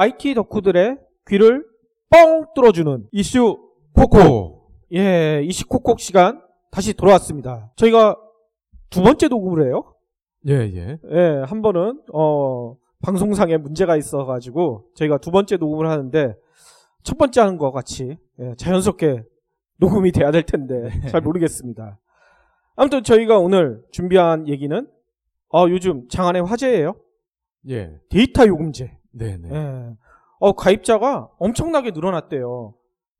IT 덕후들의 귀를 뻥 뚫어주는 이슈 코코. 예, 이슈 콕콕 시간 다시 돌아왔습니다. 저희가 두 번째 녹음을 해요. 예, 예. 예, 한 번은 어 방송상에 문제가 있어가지고 저희가 두 번째 녹음을 하는데 첫 번째 하는 것 같이 예, 자연스럽게 녹음이 돼야 될 텐데 잘 모르겠습니다. 아무튼 저희가 오늘 준비한 얘기는 어, 요즘 장안의 화제예요. 예. 데이터 요금제. 네네. 예. 어, 가입자가 엄청나게 늘어났대요.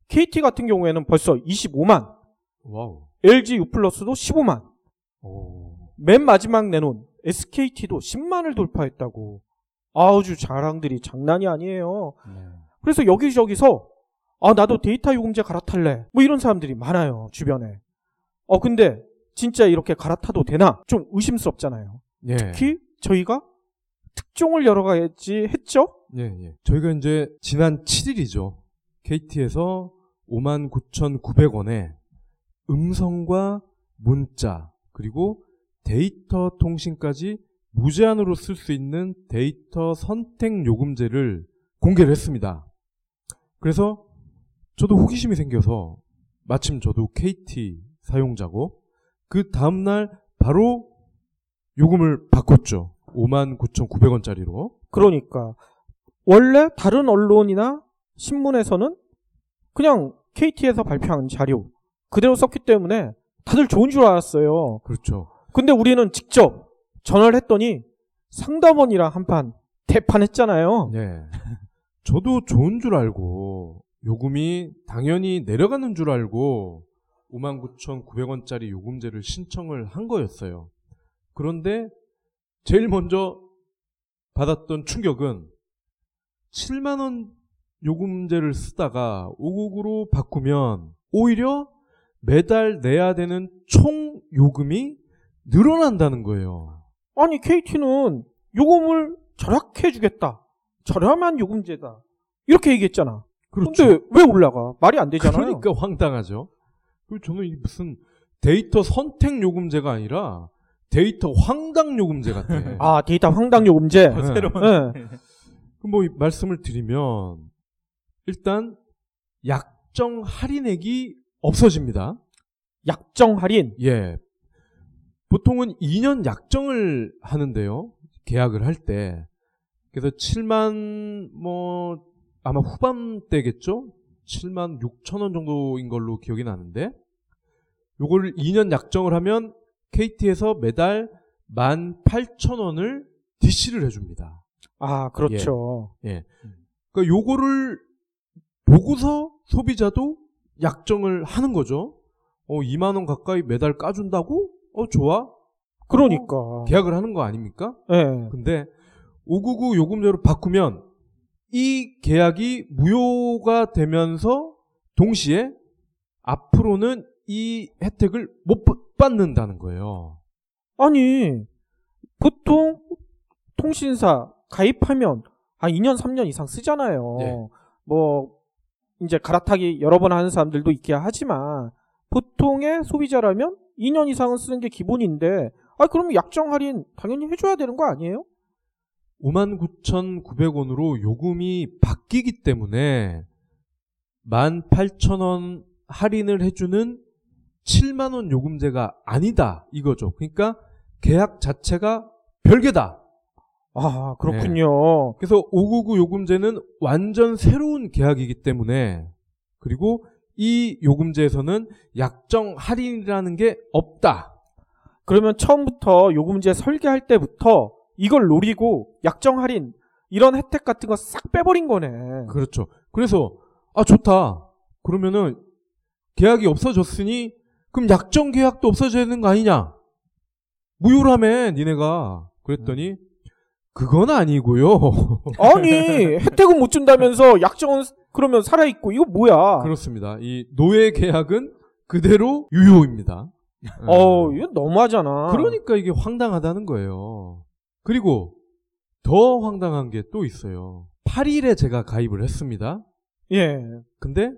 KT 같은 경우에는 벌써 25만, wow. LG U 플러스도 15만, 오. 맨 마지막 내놓은 SKT도 10만을 돌파했다고. 아주 자랑들이 장난이 아니에요. 네. 그래서 여기저기서 아 나도 데이터 요금제 갈아탈래. 뭐 이런 사람들이 많아요 주변에. 어 근데 진짜 이렇게 갈아타도 되나? 좀 의심스럽잖아요. 예. 특히 저희가 특종을 열어가야지 했죠. 예, 예. 저희가 이제 지난 7일이죠. KT에서 59,900원에 음성과 문자, 그리고 데이터 통신까지 무제한으로 쓸 수 있는 데이터 선택 요금제를 공개를 했습니다. 그래서 저도 호기심이 생겨서 마침 저도 KT 사용자고 그 다음날 바로 요금을 바꿨죠. 59,900원짜리로. 그러니까 원래 다른 언론이나 신문에서는 그냥 KT에서 발표한 자료 그대로 썼기 때문에 다들 좋은 줄 알았어요. 그렇죠. 근데 우리는 직접 전화를 했더니 상담원이랑 한판 대판했잖아요. 네. 저도 좋은 줄 알고 요금이 당연히 내려가는 줄 알고 59,900원짜리 요금제를 신청을 한 거였어요. 그런데 제일 먼저 받았던 충격은 7만 원 요금제를 쓰다가 5국으로 바꾸면 오히려 매달 내야 되는 총 요금이 늘어난다는 거예요. 아니 KT는 요금을 절약해 주겠다. 저렴한 요금제다. 이렇게 얘기했잖아. 그렇죠. 근데 왜 올라가? 말이 안 되잖아요. 그러니까 황당하죠. 그리고 저는 이 무슨 데이터 선택 요금제가 아니라 데이터 황당 요금제 같아. 아 데이터 황당 요금제. 네. 네. 그럼 뭐 말씀을 드리면 일단 약정 할인액이 없어집니다. 약정 할인. 예. 보통은 2년 약정을 하는데요. 계약을 할 때. 그래서 7만 뭐 아마 후반대겠죠? 7만 6천 원 정도인 걸로 기억이 나는데 요걸 2년 약정을 하면 KT에서 매달 18,000원을 DC를 해줍니다. 아 그렇죠. 예. 그러니까 요거를 보고서 소비자도 약정을 하는 거죠. 어, 2만 원 가까이 매달 까준다고? 어, 좋아. 그러니까. 계약을 하는 거 아닙니까? 예. 근데 599 요금제로 바꾸면 이 계약이 무효가 되면서 동시에 앞으로는 이 혜택을 못 받는다는 거예요. 아니 보통 통신사 가입하면 아 2년 3년 이상 쓰잖아요. 네. 뭐 이제 갈아타기 여러 번 하는 사람들도 있긴 하지만 보통의 소비자라면 2년 이상은 쓰는 게 기본인데 아 그러면 약정 할인 당연히 해줘야 되는 거 아니에요? 59,900원으로 요금이 바뀌기 때문에 18,000원 할인을 해주는 7만 원 요금제가 아니다 이거죠. 그러니까 계약 자체가 별개다. 아 그렇군요. 그래서 599 요금제는 완전 새로운 계약이기 때문에 그리고 이 요금제에서는 약정 할인이라는 게 없다. 그러면 처음부터 요금제 설계할 때부터 이걸 노리고 약정 할인 이런 혜택 같은 거 싹 빼버린 거네. 그렇죠. 그래서 아 좋다. 그러면은 계약이 없어졌으니 그럼 약정 계약도 없어져야 되는 거 아니냐? 무효라며 니네가 그랬더니 그건 아니고요. 아니 혜택은 못 준다면서 약정은 그러면 살아 있고 이거 뭐야? 그렇습니다. 이 노예 계약은 그대로 유효입니다. 어 이거 너무하잖아. 그러니까 이게 황당하다는 거예요. 그리고 더 황당한 게 또 있어요. 8일에 제가 가입을 했습니다. 예. 근데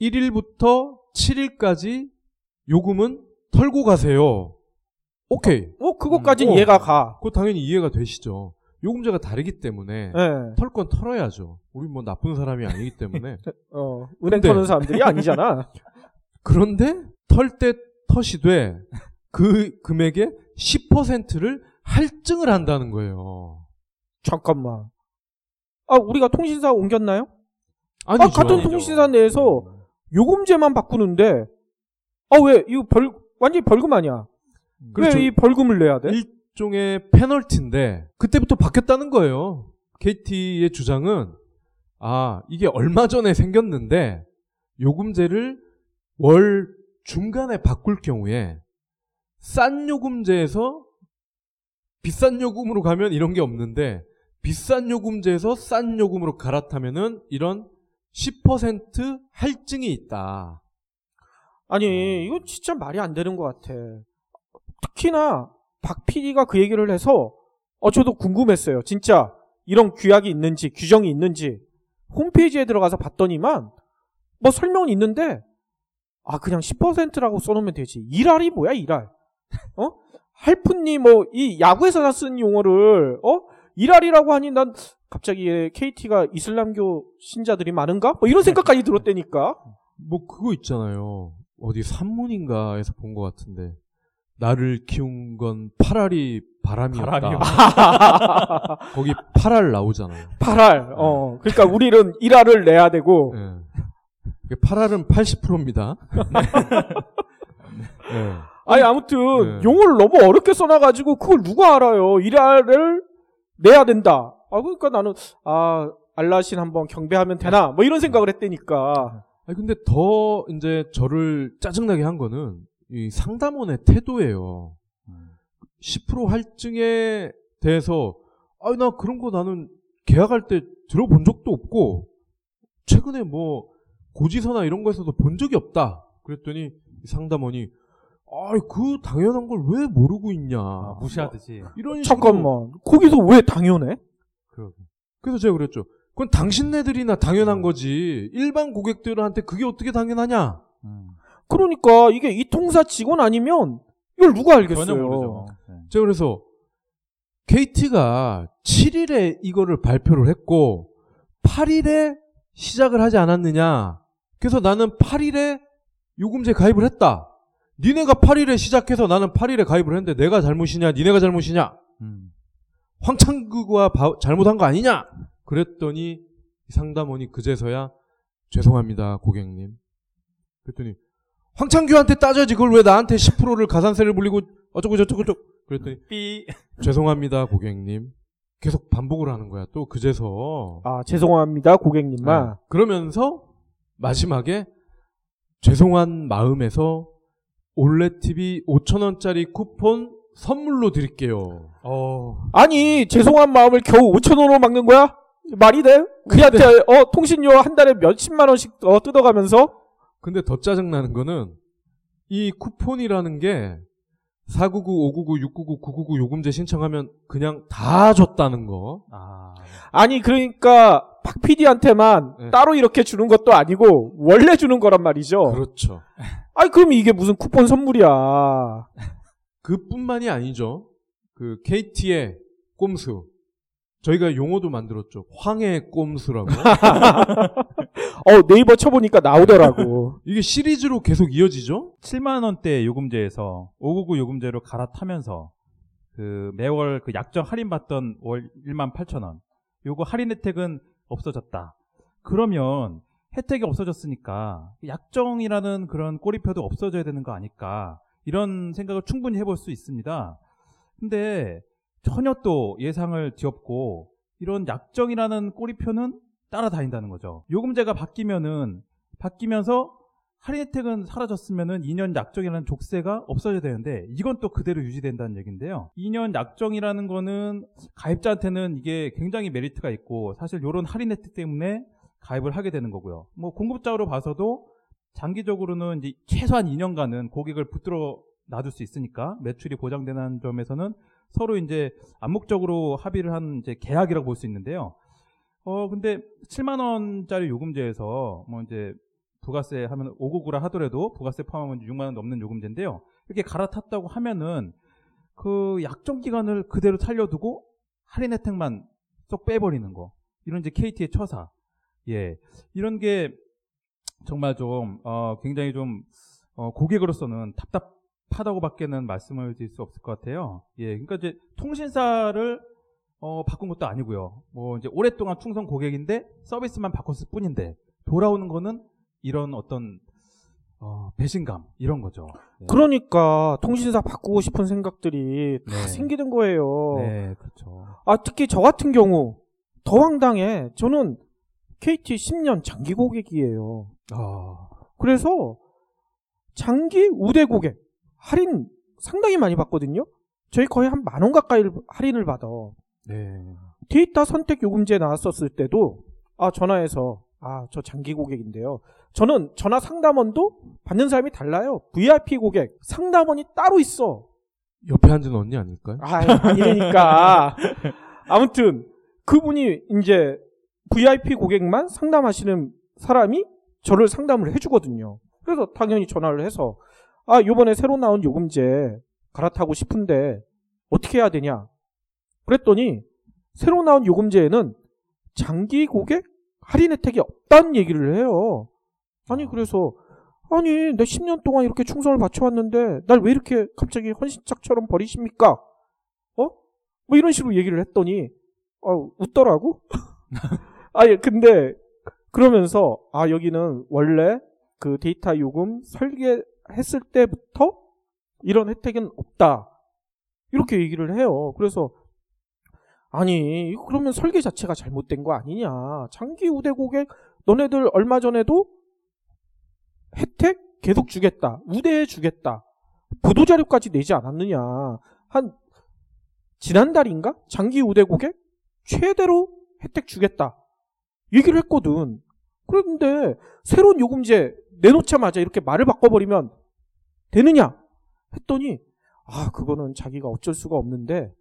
1일부터 7일까지 요금은 털고 가세요. 오케이. 뭐 그것까진 음, 어. 이해가 가. 그거 당연히 이해가 되시죠. 요금제가 다르기 때문에 예. 털건 털어야죠. 우리 뭐 나쁜 사람이 아니기 때문에. 어, 은행 근데- 터는 사람들이 아니잖아. 그런데 털 때 털이돼 그 금액의 10%를 할증을 한다는 거예요. 잠깐만. 아, 우리가 통신사 옮겼나요? 아니죠. 아, 같은 아니죠. 통신사 내에서 요금제만 바꾸는데, 아, 왜? 이거 벌, 완전히 벌금 아니야. 그렇죠. 왜 이 벌금을 내야 돼? 일종의 페널티인데 그때부터 바뀌었다는 거예요. KT의 주장은 아 이게 얼마 전에 생겼는데 요금제를 월 중간에 바꿀 경우에 싼 요금제에서 비싼 요금으로 가면 이런 게 없는데 비싼 요금제에서 싼 요금으로 갈아타면은 이런 10% 할증이 있다. 아니, 이거 진짜 말이 안 되는 것 같아. 특히나 박 PD가 그 얘기를 해서, 어, 저도 궁금했어요. 진짜 이런 규약이 있는지, 규정이 있는지, 홈페이지에 들어가서 봤더니만, 뭐 설명은 있는데, 아, 그냥 10%라고 써놓으면 되지. 일할이 뭐야, 일할. 어? 할푼니 뭐, 이 야구에서나 쓴 용어를, 어? 일할이라고 하니 난 갑자기 KT가 이슬람교 신자들이 많은가? 뭐 이런 생각까지 들었다니까. 뭐 그거 있잖아요. 어디 산문인가에서 본 것 같은데 나를 키운 건 파랄이 바람이었다. 바람이요. 거기 파랄 나오잖아요. 8할. 어. 그러니까 우리는 1할을 내야 되고 예. 파랄은 80%입니다. 예. 아니 아무튼 네. 용어를 너무 어렵게 써놔 가지고 그걸 누가 알아요. 1할을 내야 된다. 아 그러니까 나는 아 알라신 한번 경배하면 되나? 뭐 이런 생각을 했다니까. 아니 근데 더 이제 저를 짜증나게 한 거는 이 상담원의 태도예요. 10% 할증에 대해서 아 나 그런 거 나는 계약할 때 들어본 적도 없고 최근에 뭐 고지서나 이런 거에서도 본 적이 없다. 그랬더니 이 상담원이 아그 당연한 걸 왜 모르고 있냐. 아, 무시하듯이. 이런 식으로 잠깐만. 거기서 왜 당연해? 그러게. 그래서 제가 그랬죠. 그건 당신네들이나 당연한 거지. 일반 고객들한테 그게 어떻게 당연하냐? 음. 그러니까 이게 이 통사 직원 아니면 이걸 누가 알겠어요? 네. 제가 그래서 KT가 7일에 이거를 발표를 했고 8일에 시작을 하지 않았느냐. 그래서 나는 8일에 요금제 가입을 했다. 니네가 8일에 시작해서 나는 8일에 가입을 했는데 내가 잘못이냐, 니네가 잘못이냐? 음. 황창규가 바- 잘못한 거 아니냐? 그랬더니 이 상담원이 그제서야 죄송합니다, 고객님. 그랬더니 황창규한테 따져야지 그걸 왜 나한테 10%를 가산세를 물리고 어쩌고 저쩌고 저쩌고 그랬더니 삐. 죄송합니다, 고객님. 계속 반복을 하는 거야. 또 그제서 아 죄송합니다 고객님만. 네. 그러면서 마지막에 죄송한 마음에서 올레 TV 5천 원짜리 쿠폰 선물로 드릴게요. 어. 아니 죄송한 마음을 겨우 5천 원으로 막는 거야? 말이 돼? 그한테 어 통신료 한 달에 몇십만 원씩 어, 뜯어가면서 근데 더 짜증나는 거는 이 쿠폰이라는 게 499, 599, 699, 999 요금제 신청하면 그냥 다 줬다는 거. 아. 아니 그러니까 박 PD한테만 네. 따로 이렇게 주는 것도 아니고 원래 주는 거란 말이죠. 그렇죠. 아니 그럼 이게 무슨 쿠폰 선물이야? 그뿐만이 아니죠. 그 KT의 꼼수. 저희가 용어도 만들었죠. 황해 꼼수라고. 어 네이버 쳐보니까 나오더라고. 이게 시리즈로 계속 이어지죠? 7만 원대 요금제에서 599 요금제로 갈아타면서 그 매월 그 약정 할인 받던 월 1만 8천 원. 요거 할인 혜택은 없어졌다. 그러면 혜택이 없어졌으니까 약정이라는 그런 꼬리표도 없어져야 되는 거 아닐까. 이런 생각을 충분히 해볼 수 있습니다. 근데 전혀 또 예상을 뒤엎고 이런 약정이라는 꼬리표는 따라다닌다는 거죠. 요금제가 바뀌면은 바뀌면서 할인 혜택은 사라졌으면은 2년 약정이라는 족쇄가 없어져야 되는데 이건 또 그대로 유지된다는 얘기인데요. 2년 약정이라는 거는 가입자한테는 이게 굉장히 메리트가 있고 사실 이런 할인 혜택 때문에 가입을 하게 되는 거고요. 뭐 공급자로 봐서도 장기적으로는 이제 최소한 2년간은 고객을 붙들어 놔둘 수 있으니까 매출이 보장되는 점에서는 서로 이제 암묵적으로 합의를 한 이제 계약이라고 볼 수 있는데요. 어 근데 7만 원짜리 요금제에서 뭐 이제 부가세 하면 599라 하더라도 부가세 포함하면 6만 원 넘는 요금제인데요. 이렇게 갈아탔다고 하면은 그 약정 기간을 그대로 살려두고 할인 혜택만 쏙 빼버리는 거. 이런 이제 KT의 처사. 예. 이런 게 정말 좀, 어, 굉장히 좀, 어, 고객으로서는 답답 하다고 밖에는 말씀을 드릴 수 없을 것 같아요. 예. 그러니까 이제 통신사를 어, 바꾼 것도 아니고요. 뭐 이제 오랫동안 충성 고객인데 서비스만 바꿨을 뿐인데 돌아오는 거는 이런 어떤 어, 배신감 이런 거죠. 네. 그러니까 통신사 바꾸고 싶은 생각들이 다 네. 생기는 거예요. 네, 그렇죠. 아, 특히 저 같은 경우 더 황당해. 저는 KT 10년 장기 고객이에요. 아, 그래서 장기 우대 고객 할인 상당히 많이 받거든요. 저희 거의 한 만 원 가까이 할인을 받아. 네. 데이터 선택 요금제 나왔었을 때도 아 전화해서 아 저 장기 고객인데요. 저는 전화 상담원도 받는 사람이 달라요. VIP 고객 상담원이 따로 있어. 옆에 앉은 언니 아닐까요? 아 아니니까 아무튼 그분이 이제 VIP 고객만 상담하시는 사람이 저를 상담을 해주거든요. 그래서 당연히 전화를 해서 아 요번에 새로 나온 요금제 갈아타고 싶은데 어떻게 해야 되냐? 그랬더니 새로 나온 요금제에는 장기 고객 할인 혜택이 없다는 얘기를 해요. 아니 그래서 아니 내 10년 동안 이렇게 충성을 바쳐왔는데 날 왜 이렇게 갑자기 헌신짝처럼 버리십니까? 어? 뭐 이런 식으로 얘기를 했더니 어, 웃더라고. 아예 근데 그러면서 아 여기는 원래 그 데이터 요금 설계 했을 때부터 이런 혜택은 없다. 이렇게 얘기를 해요. 그래서 아니 그러면 설계 자체가 잘못된 거 아니냐. 장기 우대 고객 너네들 얼마 전에도 혜택 계속 주겠다. 우대해 주겠다. 보도 자료까지 내지 않았느냐. 한 지난달인가? 장기 우대 고객 최대로 혜택 주겠다. 얘기를 했거든. 그런데 새로운 요금제 내놓자마자 이렇게 말을 바꿔버리면 되느냐? 했더니 아 그거는 자기가 어쩔 수가 없는데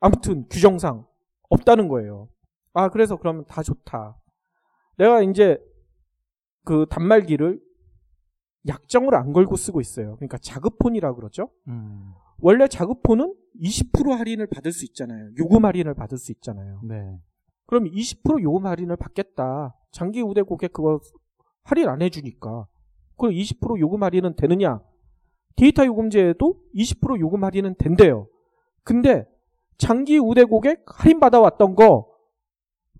아무튼 규정상 없다는 거예요. 아 그래서 그러면 다 좋다. 내가 이제 그 단말기를 약정을 안 걸고 쓰고 있어요. 그러니까 자급폰이라 그러죠. 음, 원래 자급폰은 20% 할인을 받을 수 있잖아요. 요금 할인을 받을 수 있잖아요. 네. 그럼 20% 요금 할인을 받겠다. 장기 우대 고객 그거 할인 안 해주니까. 그럼 20% 요금 할인은 되느냐? 데이터 요금제에도 20% 요금 할인은 된대요. 근데 장기 우대 고객 할인 받아왔던 거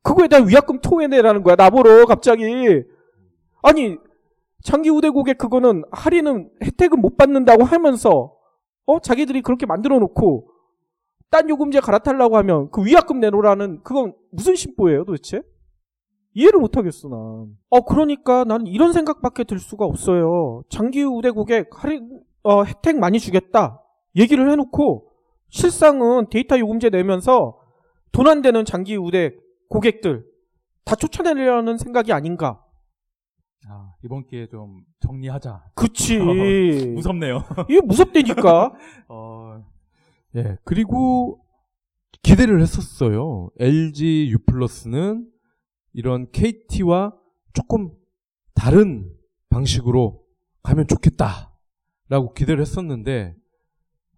그거에 대한 위약금 토해내라는 거야. 나보러 갑자기. 아니 장기 우대 고객 그거는 할인은 혜택은 못 받는다고 하면서 어 자기들이 그렇게 만들어 놓고 딴 요금제 갈아타려고 하면 그 위약금 내놓으라는 그건 무슨 심보예요 도대체? 이해를 못하겠어 난. 어 그러니까 난 이런 생각밖에 들 수가 없어요. 장기 우대 고객 할인 어, 혜택 많이 주겠다 얘기를 해놓고 실상은 데이터 요금제 내면서 돈 안 되는 장기 우대 고객들 다 쫓아내려는 생각이 아닌가? 아, 이번 기회에 좀 정리하자. 그치. 무섭네요. 이게 무섭다니까. 어, 예. 그리고 기대를 했었어요. LG U 플러스는 이런 KT와 조금 다른 방식으로 가면 좋겠다라고 기대를 했었는데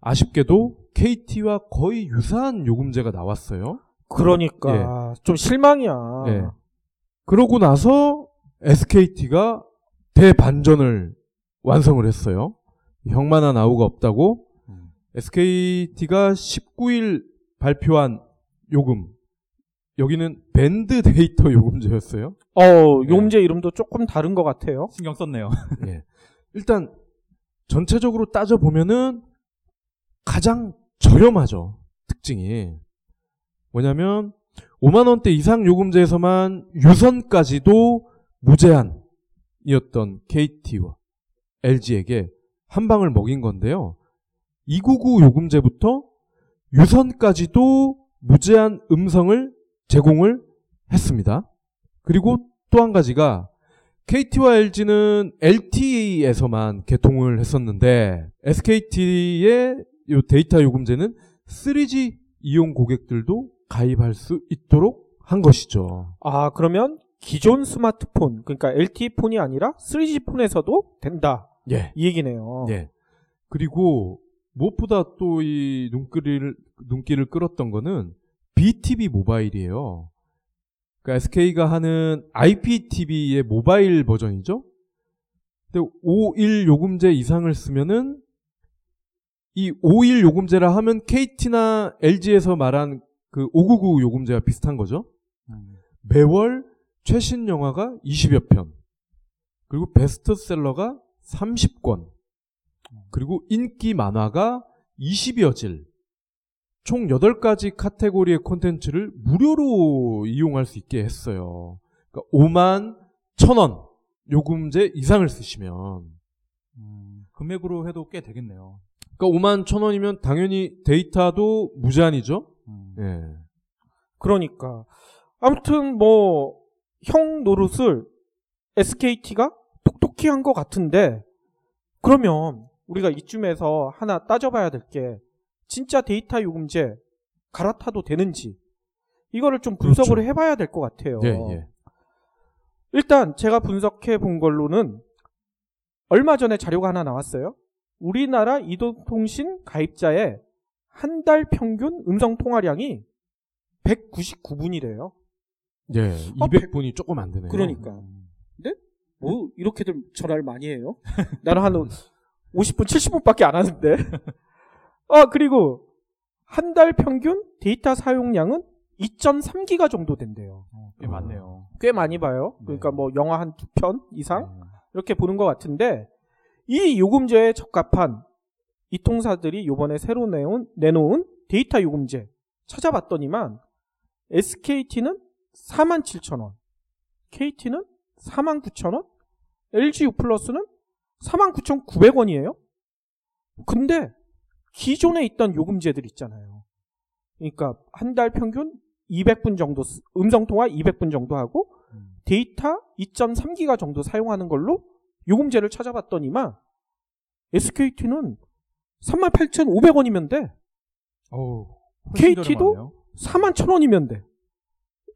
아쉽게도 KT와 거의 유사한 요금제가 나왔어요. 그러니까 좀 실망이야. 예. 그러고 나서 SKT가 대반전을 완성을 했어요. 형만한 아우가 없다고 음. SKT가 19일 발표한 요금 여기는 밴드 데이터 요금제였어요. 어, 요금제 이름도 조금 다른 것 같아요. 신경 썼네요. 예. 일단 전체적으로 따져 보면은 가장 저렴하죠. 특징이 뭐냐면 5만 원대 이상 요금제에서만 유선까지도 무제한이었던 KT와 LG에게 한 방을 먹인 건데요. 299 요금제부터 유선까지도 무제한 음성을 제공을 했습니다. 그리고 또 한 가지가 KT와 LG는 LTE에서만 개통을 했었는데 SKT의 요 데이터 요금제는 3G 이용 고객들도 가입할 수 있도록 한 것이죠. 아, 그러면 기존 스마트폰, 그러니까 LTE 폰이 아니라 3G 폰에서도 된다. 예. 이 얘기네요. 예. 그리고 무엇보다 또 이 눈길을 눈길을 끌었던 거는 BTV 모바일이에요. 그러니까 SK가 하는 IPTV의 모바일 버전이죠. 근데 5일 요금제 이상을 쓰면은 이 5일 요금제라 하면 KT나 LG에서 말한 그 599 요금제와 비슷한 거죠. 음. 매월 최신 영화가 20여 편. 그리고 베스트셀러가 30권. 그리고 인기 만화가 20여 질. 총 8가지 카테고리의 콘텐츠를 무료로 이용할 수 있게 했어요. 그러니까 5만 1,000원 요금제 이상을 쓰시면. 음, 금액으로 해도 꽤 되겠네요. 그러니까 5만 1,000원이면 당연히 데이터도 무제한이죠. 음. 예. 그러니까 아무튼 뭐 형 노릇을 SKT가 똑똑히 한 것 같은데 그러면 우리가 이쯤에서 하나 따져봐야 될 게 진짜 데이터 요금제 갈아타도 되는지 이거를 좀 분석을 그렇죠. 해봐야 될 것 같아요. 예, 예. 일단 제가 분석해 본 걸로는 얼마 전에 자료가 하나 나왔어요. 우리나라 이동통신 가입자의 한 달 평균 음성 통화량이 199분이래요. 예. 아, 200분이 조금 안 되네요. 그러니까. 뭐 이렇게들 전화를 많이 해요? 나는 한 50분, 70분밖에 안 하는데. 아 그리고 한 달 평균 데이터 사용량은 2.3기가 정도 된대요. 어, 꽤 많네요. 꽤 많이 봐요. 네. 그러니까 뭐 영화 한 두 편 이상 음. 이렇게 보는 것 같은데 이 요금제에 적합한 이 통사들이 요번에 새로 내온, 내놓은 데이터 요금제 찾아봤더니만 SKT는 47,000원, KT는 49,000원, LG U 플러스는 49,900원이에요. 근데 기존에 있던 요금제들 있잖아요. 그러니까 한 달 평균 200분 정도 쓰- 음성 통화 200분 정도 하고 음. 데이터 2.3기가 정도 사용하는 걸로 요금제를 찾아봤더니만 SKT는 38,500원이면 돼. 훨씬 KT도 저렴하네요. 41,000원이면 돼.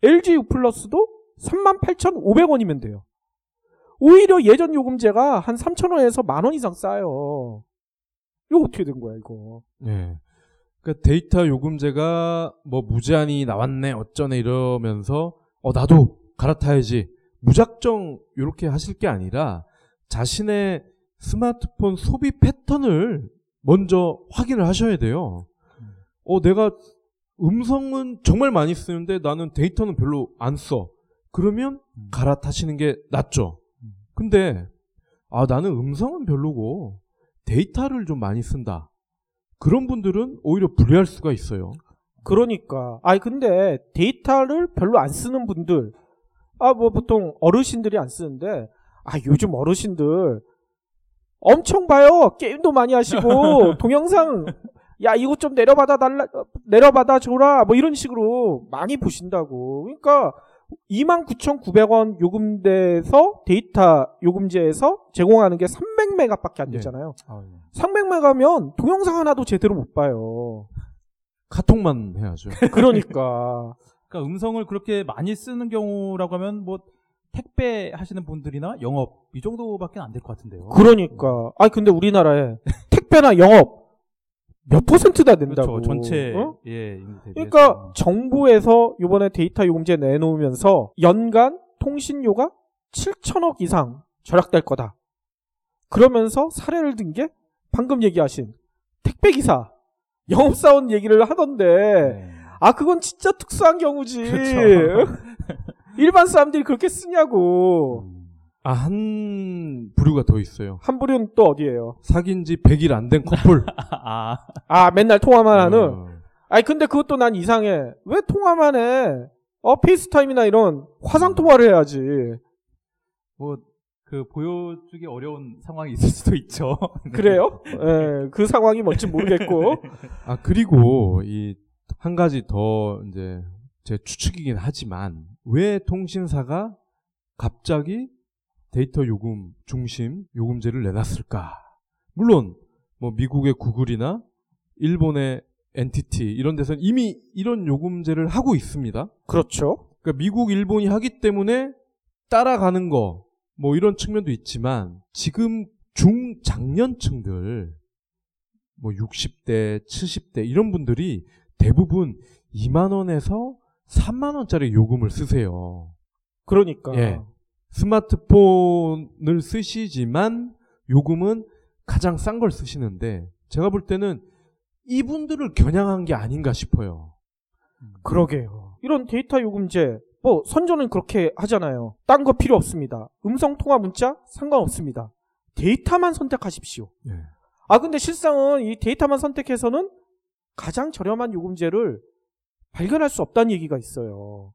LG U 플러스도 38,500원이면 돼요. 오히려 예전 요금제가 한 3,000원에서 만 원 이상 싸요. 이거 어떻게 된 거야, 이거? 예. 그러니까 데이터 요금제가 뭐 무제한이 나왔네 어쩌네 이러면서 어 나도 갈아타야지 무작정 이렇게 하실 게 아니라 자신의 스마트폰 소비 패턴을 먼저 확인을 하셔야 돼요. 어 내가 음성은 정말 많이 쓰는데 나는 데이터는 별로 안 써. 그러면 음. 갈아타시는 게 낫죠. 음. 근데 아 나는 음성은 별로고 데이터를 좀 많이 쓴다. 그런 분들은 오히려 불리할 수가 있어요. 그러니까. 아니, 근데 데이터를 별로 안 쓰는 분들, 아, 뭐 보통 어르신들이 안 쓰는데, 아, 요즘 어르신들 엄청 봐요. 게임도 많이 하시고, 동영상, 야, 이거 좀 내려받아 달라, 내려받아 줘라. 뭐 이런 식으로 많이 보신다고. 그러니까, 29,900원 요금대에서 데이터 요금제에서 제공하는 게 300메가밖에 안 네. 되잖아요. 아, 예. 300메가면 동영상 하나도 제대로 못 봐요. 카톡만 해야죠. 그러니까. 그러니까 음성을 그렇게 많이 쓰는 경우라고 하면 뭐 택배 하시는 분들이나 영업 이 정도밖에 안 될 것 같은데요. 그러니까. 아 근데 우리나라에 택배나 영업 몇 퍼센트나 된다고. 그렇죠. 전체 어? 예. 그러니까. 정부에서 이번에 데이터 요금제 내놓으면서 연간 통신료가 7천억 이상 절약될 거다. 그러면서 사례를 든 게 방금 얘기하신 택배 기사, 영업 사원 얘기를 하던데 네. 아 그건 진짜 특수한 경우지. 그렇죠. 일반 사람들이 그렇게 쓰냐고. 음. 아, 한 부류가 더 있어요. 한 부류는 또 어디예요? 사귄 지 100일 안 된 커플. 아, 아 맨날 통화만 하는. 어, 아니 근데 그것도 난 이상해. 왜 통화만 해? 어 FaceTime이나 이런 화상 통화를 해야지. 뭐 그 보여주기 어려운 상황이 있을 수도 있죠. 그래요? 예, 그 상황이 뭔지 모르겠고. 아, 그리고 이 한 가지 더 이제 제 추측이긴 하지만 왜 통신사가 갑자기 데이터 요금 중심 요금제를 내놨을까? 물론 뭐 미국의 구글이나 일본의 NTT 이런 데서는 이미 이런 요금제를 하고 있습니다. 그렇죠. 그러니까 미국, 일본이 하기 때문에 따라가는 거, 뭐 이런 측면도 있지만, 지금 중장년층들, 뭐 60대, 70대 이런 분들이 대부분 2만 원에서 3만 원짜리 요금을 쓰세요. 그러니까. 예. 스마트폰을 쓰시지만 요금은 가장 싼 걸 쓰시는데 제가 볼 때는 이분들을 겨냥한 게 아닌가 싶어요. 그러게요. 이런 데이터 요금제, 뭐, 선조는 그렇게 하잖아요. 딴 거 필요 없습니다. 음성 통화 문자 상관없습니다. 데이터만 선택하십시오. 예. 아, 근데 실상은 이 데이터만 선택해서는 가장 저렴한 요금제를 발견할 수 없다는 얘기가 있어요.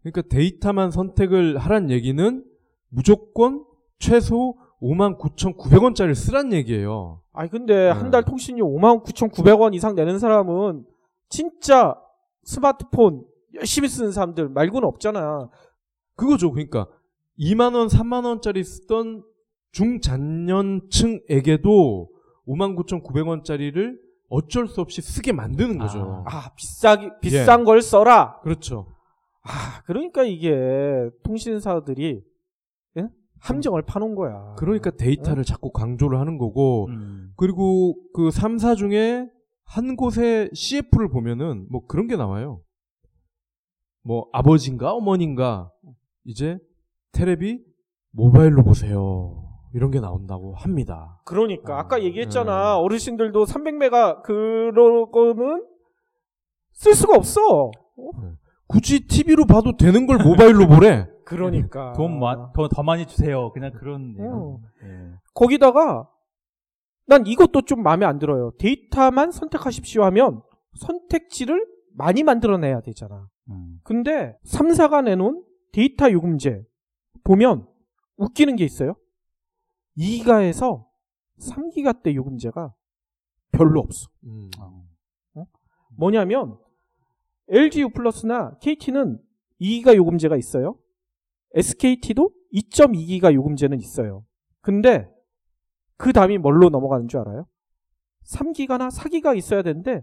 그러니까 데이터만 선택을 하란 얘기는 무조건 최소 59,900원짜리를 쓰란 얘기예요. 아니, 근데 네. 한달 통신료 59,900원 이상 내는 사람은 진짜 스마트폰 열심히 쓰는 사람들 말고는 없잖아. 그거죠. 그러니까 2만 원, 3만 원짜리 쓰던 중장년층에게도 59,900원짜리를 어쩔 수 없이 쓰게 만드는 거죠. 아, 비싸기, 비싼 걸 써라. 그렇죠. 아, 그러니까 이게 통신사들이 예? 함정을 파놓은 거야. 그러니까 데이터를 자꾸 강조를 하는 거고 음. 그리고 그 3사 중에 한 곳의 CF를 보면은 뭐 그런 게 나와요. 뭐 아버지인가 어머니인가 이제 테레비 모바일로 보세요. 이런 게 나온다고 합니다. 그러니까 아까 아, 얘기했잖아. 네. 어르신들도 300메가 그런 거는 쓸 수가 없어. 굳이 TV로 봐도 되는 걸 모바일로 보래. 그러니까. 돈 마, 더, 더 많이 주세요. 그냥 그런. 어. 예. 거기다가 난 이것도 좀 마음에 안 들어요. 데이터만 선택하십시오 하면 선택지를 많이 만들어내야 되잖아. 음. 근데 3사가 내놓은 데이터 요금제 보면 웃기는 게 있어요. 2기가에서 3기가 대 요금제가 별로 없어. 음. 뭐냐면 LG U 플러스나 KT는 2기가 요금제가 있어요. SKT도 2.2기가 요금제는 있어요. 근데 그 다음이 뭘로 넘어가는 줄 알아요? 3기가나 4기가 있어야 되는데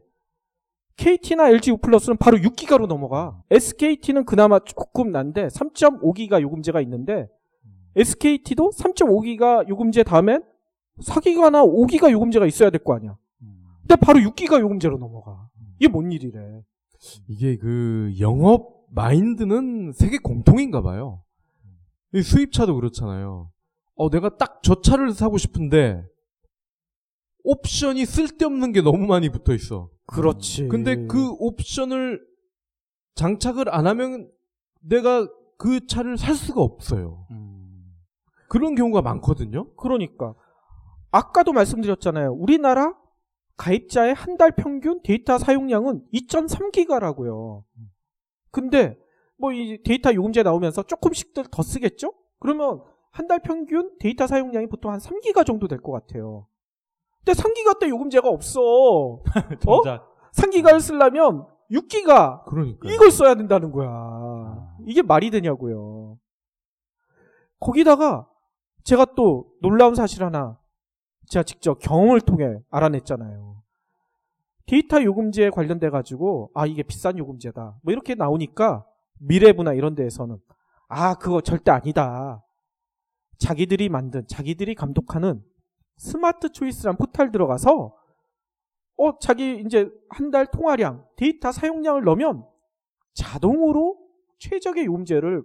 KT나 LG U 플러스는 바로 6기가로 넘어가. SKT는 그나마 조금 난데 3.5기가 요금제가 있는데 SKT도 3.5기가 요금제 다음엔 4기가나 5기가 요금제가 있어야 될 거 아니야. 음. 근데 바로 6기가 요금제로 넘어가. 이게 뭔 일이래. 이게 그 영업 마인드는 세계 공통인가 봐요. 이 수입차도 그렇잖아요. 어, 내가 딱 저 차를 사고 싶은데 옵션이 쓸데없는 게 너무 많이 붙어 있어. 그렇지. 근데 그 옵션을 장착을 안 하면 내가 그 차를 살 수가 없어요. 음. 그런 경우가 많거든요. 그러니까 아까도 말씀드렸잖아요. 우리나라 가입자의 한 달 평균 데이터 사용량은 2.3기가라고요. 근데 뭐 이 데이터 요금제 나오면서 조금씩들 더 쓰겠죠? 그러면 한 달 평균 데이터 사용량이 보통 한 3기가 정도 될 것 같아요. 근데 3기가대 요금제가 없어. 정작. 3기가를 쓰려면 6기가 그러니까. 이걸 써야 된다는 거야. 이게 말이 되냐고요. 거기다가 제가 또 놀라운 사실 하나 제가 직접 경험을 통해 알아냈잖아요. 데이터 요금제에 관련돼 가지고 아 이게 비싼 요금제다. 뭐 이렇게 나오니까 미래부나 이런 데에서는 아 그거 절대 아니다. 자기들이 만든 자기들이 감독하는 스마트 초이스란 포탈 들어가서 어 자기 이제 한 달 통화량 데이터 사용량을 넣으면 자동으로 최적의 요금제를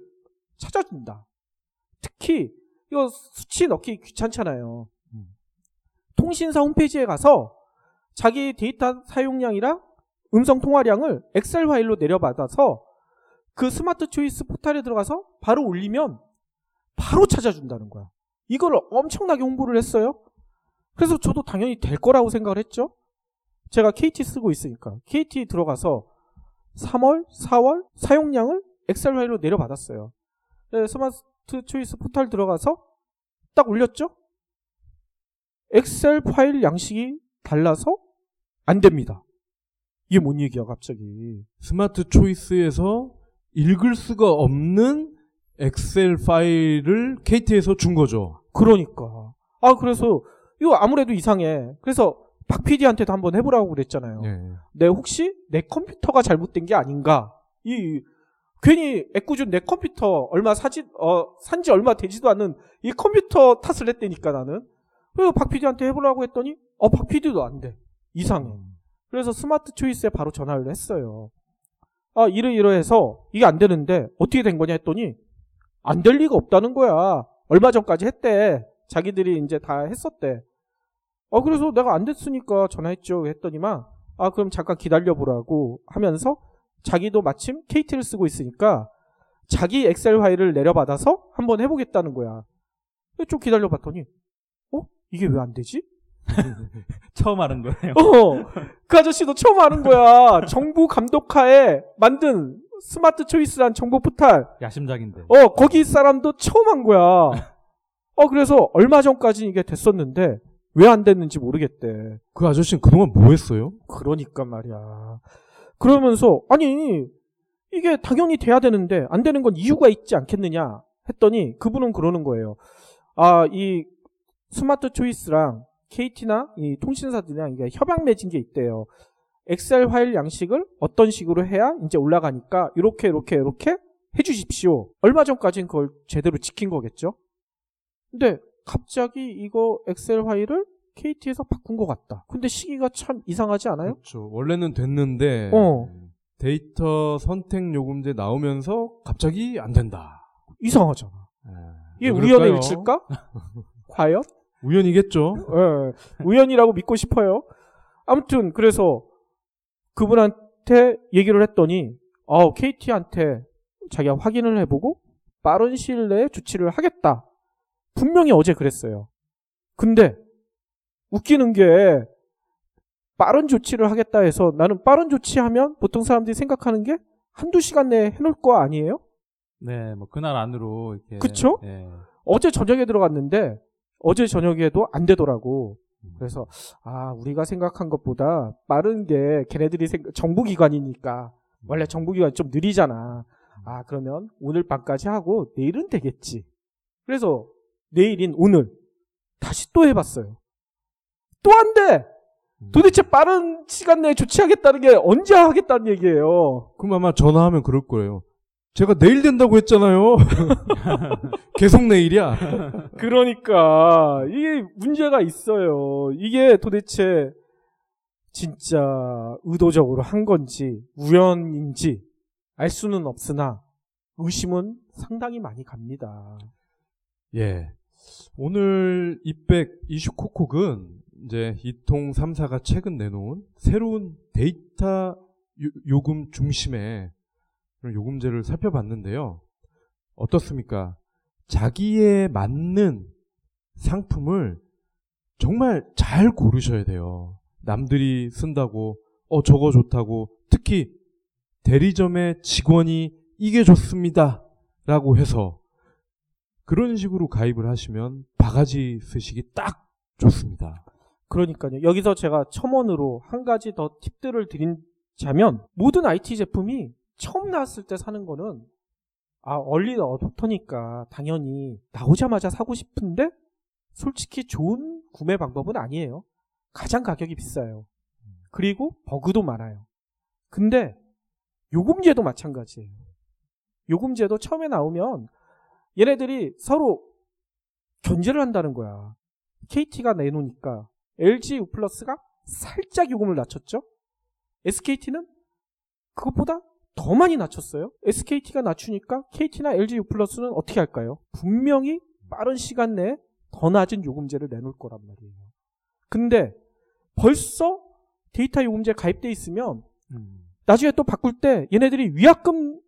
찾아준다. 특히 이거 수치 넣기 귀찮잖아요. 음. 통신사 홈페이지에 가서 자기 데이터 사용량이랑 음성 통화량을 엑셀 파일로 내려받아서 그 스마트 초이스 포탈에 들어가서 바로 올리면 바로 찾아준다는 거야. 이걸 엄청나게 홍보를 했어요. 그래서 저도 당연히 될 거라고 생각을 했죠. 제가 KT 쓰고 있으니까 KT 들어가서 3월, 4월 사용량을 엑셀 파일로 내려받았어요. 네, 스마트 초이스 포탈 들어가서 딱 올렸죠? 엑셀 파일 양식이 달라서 안 됩니다. 이게 뭔 얘기야, 갑자기. 스마트 초이스에서 읽을 수가 없는 엑셀 파일을 KT에서 준 거죠. 그러니까. 아, 그래서 이거 아무래도 이상해. 그래서 박 PD한테도 한번 해보라고 그랬잖아요. 예. 내 혹시 내 컴퓨터가 잘못된 게 아닌가? 이 괜히 애꿎은 내 컴퓨터 얼마 사지 어 산지 얼마 되지도 않은 이 컴퓨터 탓을 했다니까 나는. 그래서 박 PD한테 해보라고 했더니 어 박 PD도 안 돼. 이상해. 그래서 스마트 초이스에 바로 전화를 했어요. 아, 이러이러해서 이게 안 되는데 어떻게 된 거냐 했더니 안 될 리가 없다는 거야. 얼마 전까지 했대. 자기들이 이제 다 했었대. 어, 그래서 내가 안 됐으니까 전화했죠. 했더니만 아, 그럼 잠깐 기다려보라고 하면서 자기도 마침 KT를 쓰고 있으니까 자기 엑셀 파일을 내려받아서 한번 해보겠다는 거야. 좀 기다려봤더니, 어? 이게 왜 안 되지? 처음 하는 거예요. 어, 그 아저씨도 처음 하는 거야. 정부 감독하에 만든 스마트 초이스란 정보 포탈. 야심작인데. 어, 거기 사람도 처음 한 거야. 어, 그래서 얼마 전까지 이게 됐었는데, 왜 안 됐는지 모르겠대. 그 아저씨는 그동안 뭐 했어요? 그러니까 말이야. 그러면서, 아니, 이게 당연히 돼야 되는데, 안 되는 건 이유가 있지 않겠느냐 했더니, 그분은 그러는 거예요. 아, 이 스마트 초이스랑 KT나 이 통신사들이랑 이게 협약 맺은 게 있대요. 엑셀 파일 양식을 어떤 식으로 해야 이제 올라가니까 이렇게 이렇게 이렇게 해주십시오. 얼마 전까지는 그걸 제대로 지킨 거겠죠. 근데 갑자기 이거 엑셀 파일을 KT에서 바꾼 것 같다. 근데 시기가 참 이상하지 않아요? 그렇죠. 원래는 됐는데 어. 데이터 선택 요금제 나오면서 갑자기 안 된다. 이상하잖아. 예. 이게 왜 우연의? 일치일까? 과연? 우연이겠죠. 예, 우연이라고 믿고 싶어요. 아무튼 그래서 그분한테 얘기를 했더니 어, KT한테 자기가 확인을 해보고 빠른 시일 내에 조치를 하겠다. 분명히 어제 그랬어요. 근데 웃기는 게 빠른 조치를 하겠다 해서 나는 빠른 조치하면 보통 사람들이 생각하는 게 한두 시간 내에 해놓을 거 아니에요? 네, 뭐 그날 안으로 이렇게. 그쵸? 예. 어제 저녁에 들어갔는데 어제 저녁에도 안 되더라고. 그래서 아 우리가 생각한 것보다 빠른 게 걔네들이 생각, 정부기관이니까 원래 정부기관 좀 느리잖아. 아 그러면 오늘 밤까지 하고 내일은 되겠지. 그래서 내일인 오늘 다시 또 해봤어요. 또 안 돼. 도대체 빠른 시간 내에 조치하겠다는 게 언제 하겠다는 얘기예요. 그럼 아마 전화하면 그럴 거예요. 제가 내일 된다고 했잖아요. 계속 내일이야. 그러니까 이게 문제가 있어요. 이게 도대체 진짜 의도적으로 한 건지 우연인지 알 수는 없으나 의심은 상당히 많이 갑니다. 예. 오늘 이백 이슈 콕콕은 이제 이통 3사가 최근 내놓은 새로운 데이터 요- 요금 중심의 그런 요금제를 살펴봤는데요. 어떻습니까? 자기에 맞는 상품을 정말 잘 고르셔야 돼요. 남들이 쓴다고, 어, 저거 좋다고, 특히 대리점의 직원이 이게 좋습니다. 라고 해서 그런 식으로 가입을 하시면 바가지 쓰시기 딱 좋습니다. 그러니까요. 여기서 제가 첨언으로 한 가지 더 팁들을 드린자면 모든 IT 제품이 처음 나왔을 때 사는 거는 아 얼리 어답터니까 당연히 나오자마자 사고 싶은데 솔직히 좋은 구매 방법은 아니에요. 가장 가격이 비싸요. 그리고 버그도 많아요. 근데 요금제도 마찬가지예요. 요금제도 처음에 나오면 얘네들이 서로 견제를 한다는 거야. KT가 내놓으니까 LG U 플러스가 살짝 요금을 낮췄죠. SKT는 그것보다 더 많이 낮췄어요. SKT가 낮추니까 KT나 LG U 플러스는 어떻게 할까요? 분명히 빠른 시간 내에 더 낮은 요금제를 내놓을 거란 말이에요. 근데 벌써 데이터 요금제 가입돼 있으면 음. 나중에 또 바꿀 때 얘네들이 위약금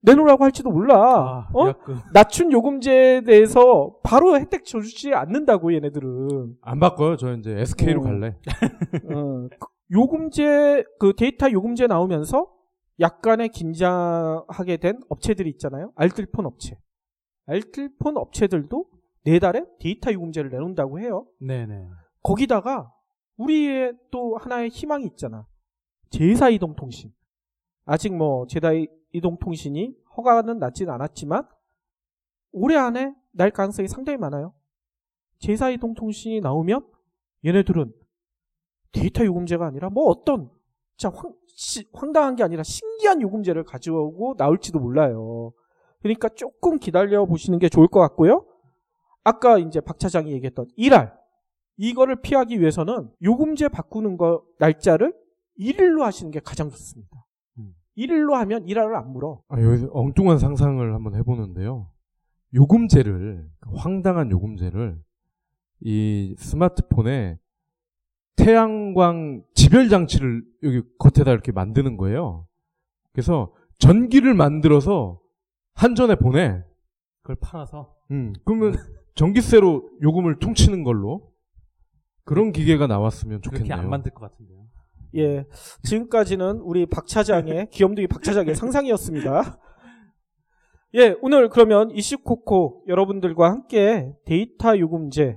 내놓으라고 할지도 몰라. 아, 어? 낮춘 요금제에 대해서 바로 혜택 주지 않는다고 얘네들은. 안 바꿔요. 저 이제 SK로 어. 갈래. 어, 그 요금제 그 데이터 요금제 나오면서 약간의 긴장하게 된 업체들이 있잖아요. 알뜰폰 업체. 알뜰폰 업체들도 네 달에 데이터 요금제를 내놓는다고 해요. 네네. 거기다가 우리의 또 하나의 희망이 있잖아. 제사 이동 통신. 아직 뭐 제사이동 통신이 허가는 났지는 않았지만 올해 안에 날 가능성이 상당히 많아요. 제사 이동 통신이 나오면 얘네들은 데이터 요금제가 아니라 뭐 어떤 진짜 황, 시- 황당한 게 아니라 신기한 요금제를 가져오고 나올지도 몰라요. 그러니까 조금 기다려 보시는 게 좋을 것 같고요. 아까 이제 박 차장이 얘기했던 1할 이거를 피하기 위해서는 요금제 바꾸는 거 날짜를 일일로 하시는 게 가장 좋습니다. 음. 일일로 하면 일화를 안 물어. 아, 여기서 엉뚱한 상상을 한번 해보는데요. 요금제를, 황당한 요금제를 이 스마트폰에 태양광 지별 장치를 여기 겉에다 이렇게 만드는 거예요. 그래서 전기를 만들어서 한전에 보내. 그걸 팔아서 음, 그러면 전기세로 요금을 퉁치는 걸로 그런 기계가 나왔으면 그렇게 좋겠네요. 안 만들 것 같은데요. 예. 지금까지는 우리 박 차장의, 귀염둥이 박 차장의 상상이었습니다. 예, 오늘 그러면 이슈코코 여러분들과 함께 데이터 요금제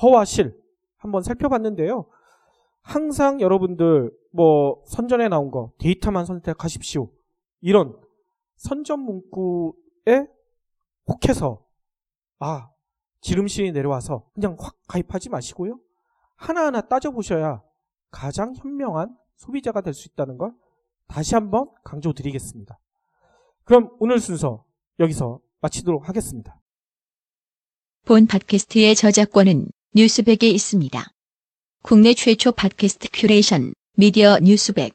허와 실 한번 살펴봤는데요. 항상 여러분들 뭐 선전에 나온 거 데이터만 선택하십시오. 이런 선전 문구에 혹해서 아, 지름신이 내려와서 그냥 확 가입하지 마시고요. 하나하나 따져보셔야 가장 현명한 소비자가 될 수 있다는 걸 다시 한번 강조드리겠습니다. 그럼 오늘 순서 여기서 마치도록 하겠습니다. 본 팟캐스트의 저작권은 뉴스백에 있습니다. 국내 최초 팟캐스트 큐레이션 미디어 뉴스백